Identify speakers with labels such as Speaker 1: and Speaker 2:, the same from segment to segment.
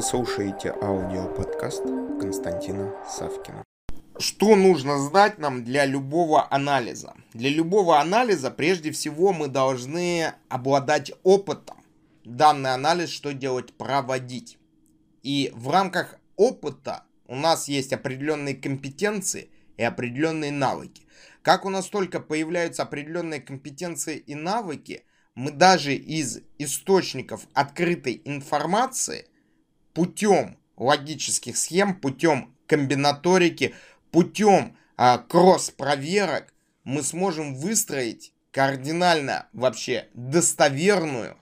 Speaker 1: Вы слушаете аудиоподкаст Константина Савкина. Что нужно знать нам для любого анализа? Для любого анализа прежде всего мы должны обладать опытом. Данный анализ что делать? Проводить. И в рамках опыта у нас есть определенные компетенции и определенные навыки. Как у нас только появляются определенные компетенции и навыки, мы даже из источников открытой информации путем логических схем, путем комбинаторики, путем а, кросс-проверок мы сможем выстроить кардинально вообще достоверную,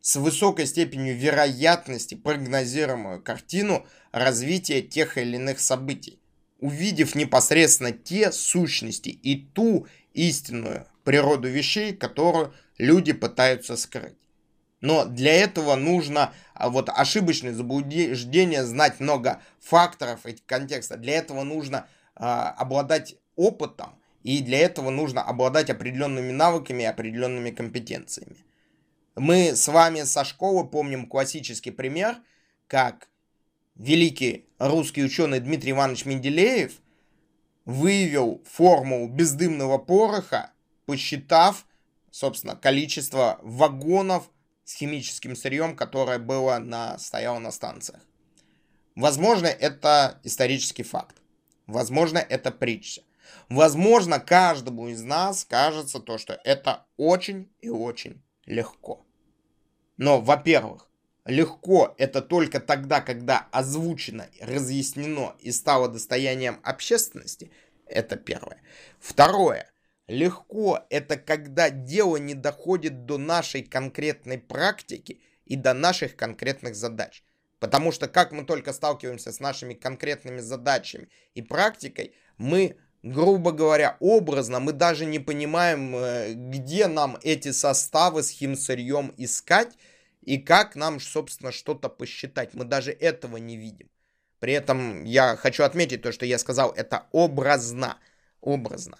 Speaker 1: с высокой степенью вероятности прогнозируемую картину развития тех или иных событий, увидев непосредственно те сущности и ту истинную природу вещей, которую люди пытаются скрыть. Но для этого нужно а, вот ошибочное заблуждение, знать много факторов и контекста. Для этого нужно э, обладать опытом, и для этого нужно обладать определенными навыками и определенными компетенциями. Мы с вами со школы помним классический пример, как великий русский ученый Дмитрий Иванович Менделеев выявил формулу бездымного пороха, посчитав собственно, количество вагонов с химическим сырьем, которое было на, стояло на станциях. Возможно, это исторический факт. Возможно, это притча. Возможно, каждому из нас кажется то, что это очень и очень легко. Но, во-первых, легко это только тогда, когда озвучено, разъяснено и стало достоянием общественности. Это первое. Второе. Легко это когда дело не доходит до нашей конкретной практики и до наших конкретных задач. Потому что как мы только сталкиваемся с нашими конкретными задачами и практикой, мы, грубо говоря, образно, мы даже не понимаем, э, где нам эти составы с химсырьем искать и как нам, собственно, что-то посчитать. Мы даже этого не видим. При этом я хочу отметить то, что я сказал, это образно. Образно.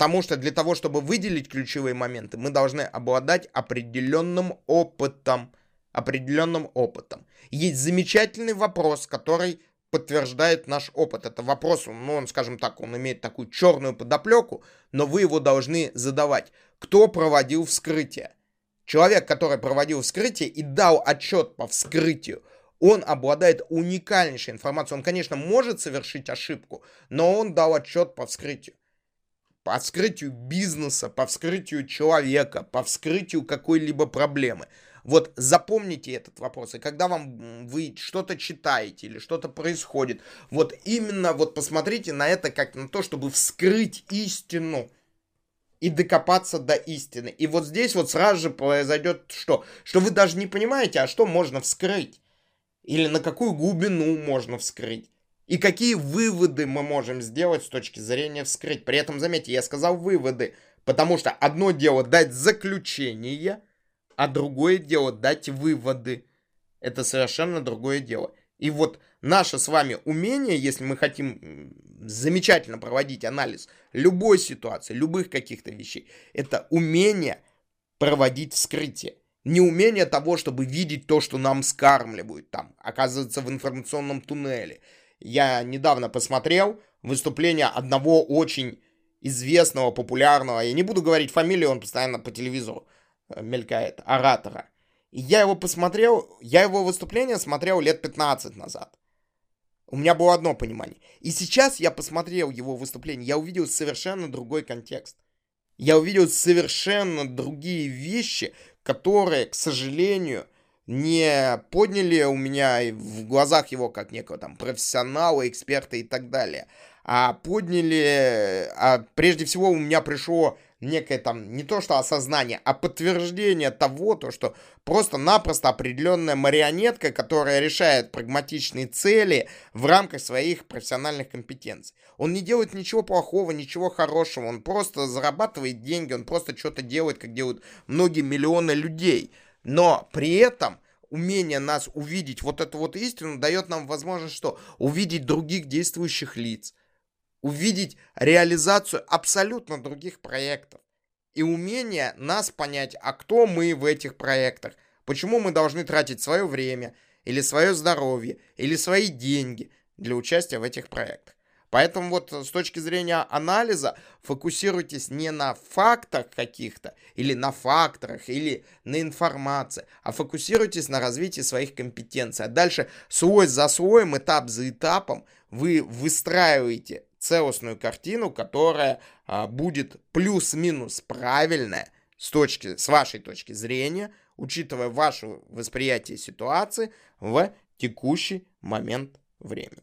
Speaker 1: Потому что для того, чтобы выделить ключевые моменты, мы должны обладать определенным опытом. Определенным опытом. Есть замечательный вопрос, который подтверждает наш опыт. Это вопрос, ну, он, скажем так, он имеет такую черную подоплеку, но вы его должны задавать. Кто проводил вскрытие? Человек, который проводил вскрытие и дал отчет по вскрытию, он обладает уникальнейшей информацией. Он, конечно, может совершить ошибку, но он дал отчет по вскрытию по вскрытию бизнеса, по вскрытию человека, по вскрытию какой-либо проблемы. Вот запомните этот вопрос. И когда вам вы что-то читаете или что-то происходит, вот именно вот посмотрите на это как на то, чтобы вскрыть истину и докопаться до истины. И вот здесь вот сразу же произойдет что? Что вы даже не понимаете, а что можно вскрыть. Или на какую глубину можно вскрыть и какие выводы мы можем сделать с точки зрения вскрыть. При этом, заметьте, я сказал выводы, потому что одно дело дать заключение, а другое дело дать выводы. Это совершенно другое дело. И вот наше с вами умение, если мы хотим замечательно проводить анализ любой ситуации, любых каких-то вещей, это умение проводить вскрытие. Не умение того, чтобы видеть то, что нам скармливают там, оказывается в информационном туннеле – я недавно посмотрел выступление одного очень известного, популярного, я не буду говорить фамилию, он постоянно по телевизору э, мелькает, оратора. И я его посмотрел, я его выступление смотрел лет 15 назад. У меня было одно понимание. И сейчас я посмотрел его выступление, я увидел совершенно другой контекст. Я увидел совершенно другие вещи, которые, к сожалению, не подняли у меня в глазах его как некого там профессионала, эксперта и так далее, а подняли, а прежде всего у меня пришло некое там, не то что осознание, а подтверждение того, то, что просто-напросто определенная марионетка, которая решает прагматичные цели в рамках своих профессиональных компетенций. Он не делает ничего плохого, ничего хорошего, он просто зарабатывает деньги, он просто что-то делает, как делают многие миллионы людей – но при этом умение нас увидеть вот эту вот истину дает нам возможность что? Увидеть других действующих лиц, увидеть реализацию абсолютно других проектов. И умение нас понять, а кто мы в этих проектах, почему мы должны тратить свое время или свое здоровье, или свои деньги для участия в этих проектах. Поэтому вот с точки зрения анализа фокусируйтесь не на фактах каких-то, или на факторах, или на информации, а фокусируйтесь на развитии своих компетенций. А дальше слой за слоем, этап за этапом вы выстраиваете целостную картину, которая а, будет плюс-минус правильная с, точки, с вашей точки зрения, учитывая ваше восприятие ситуации в текущий момент времени.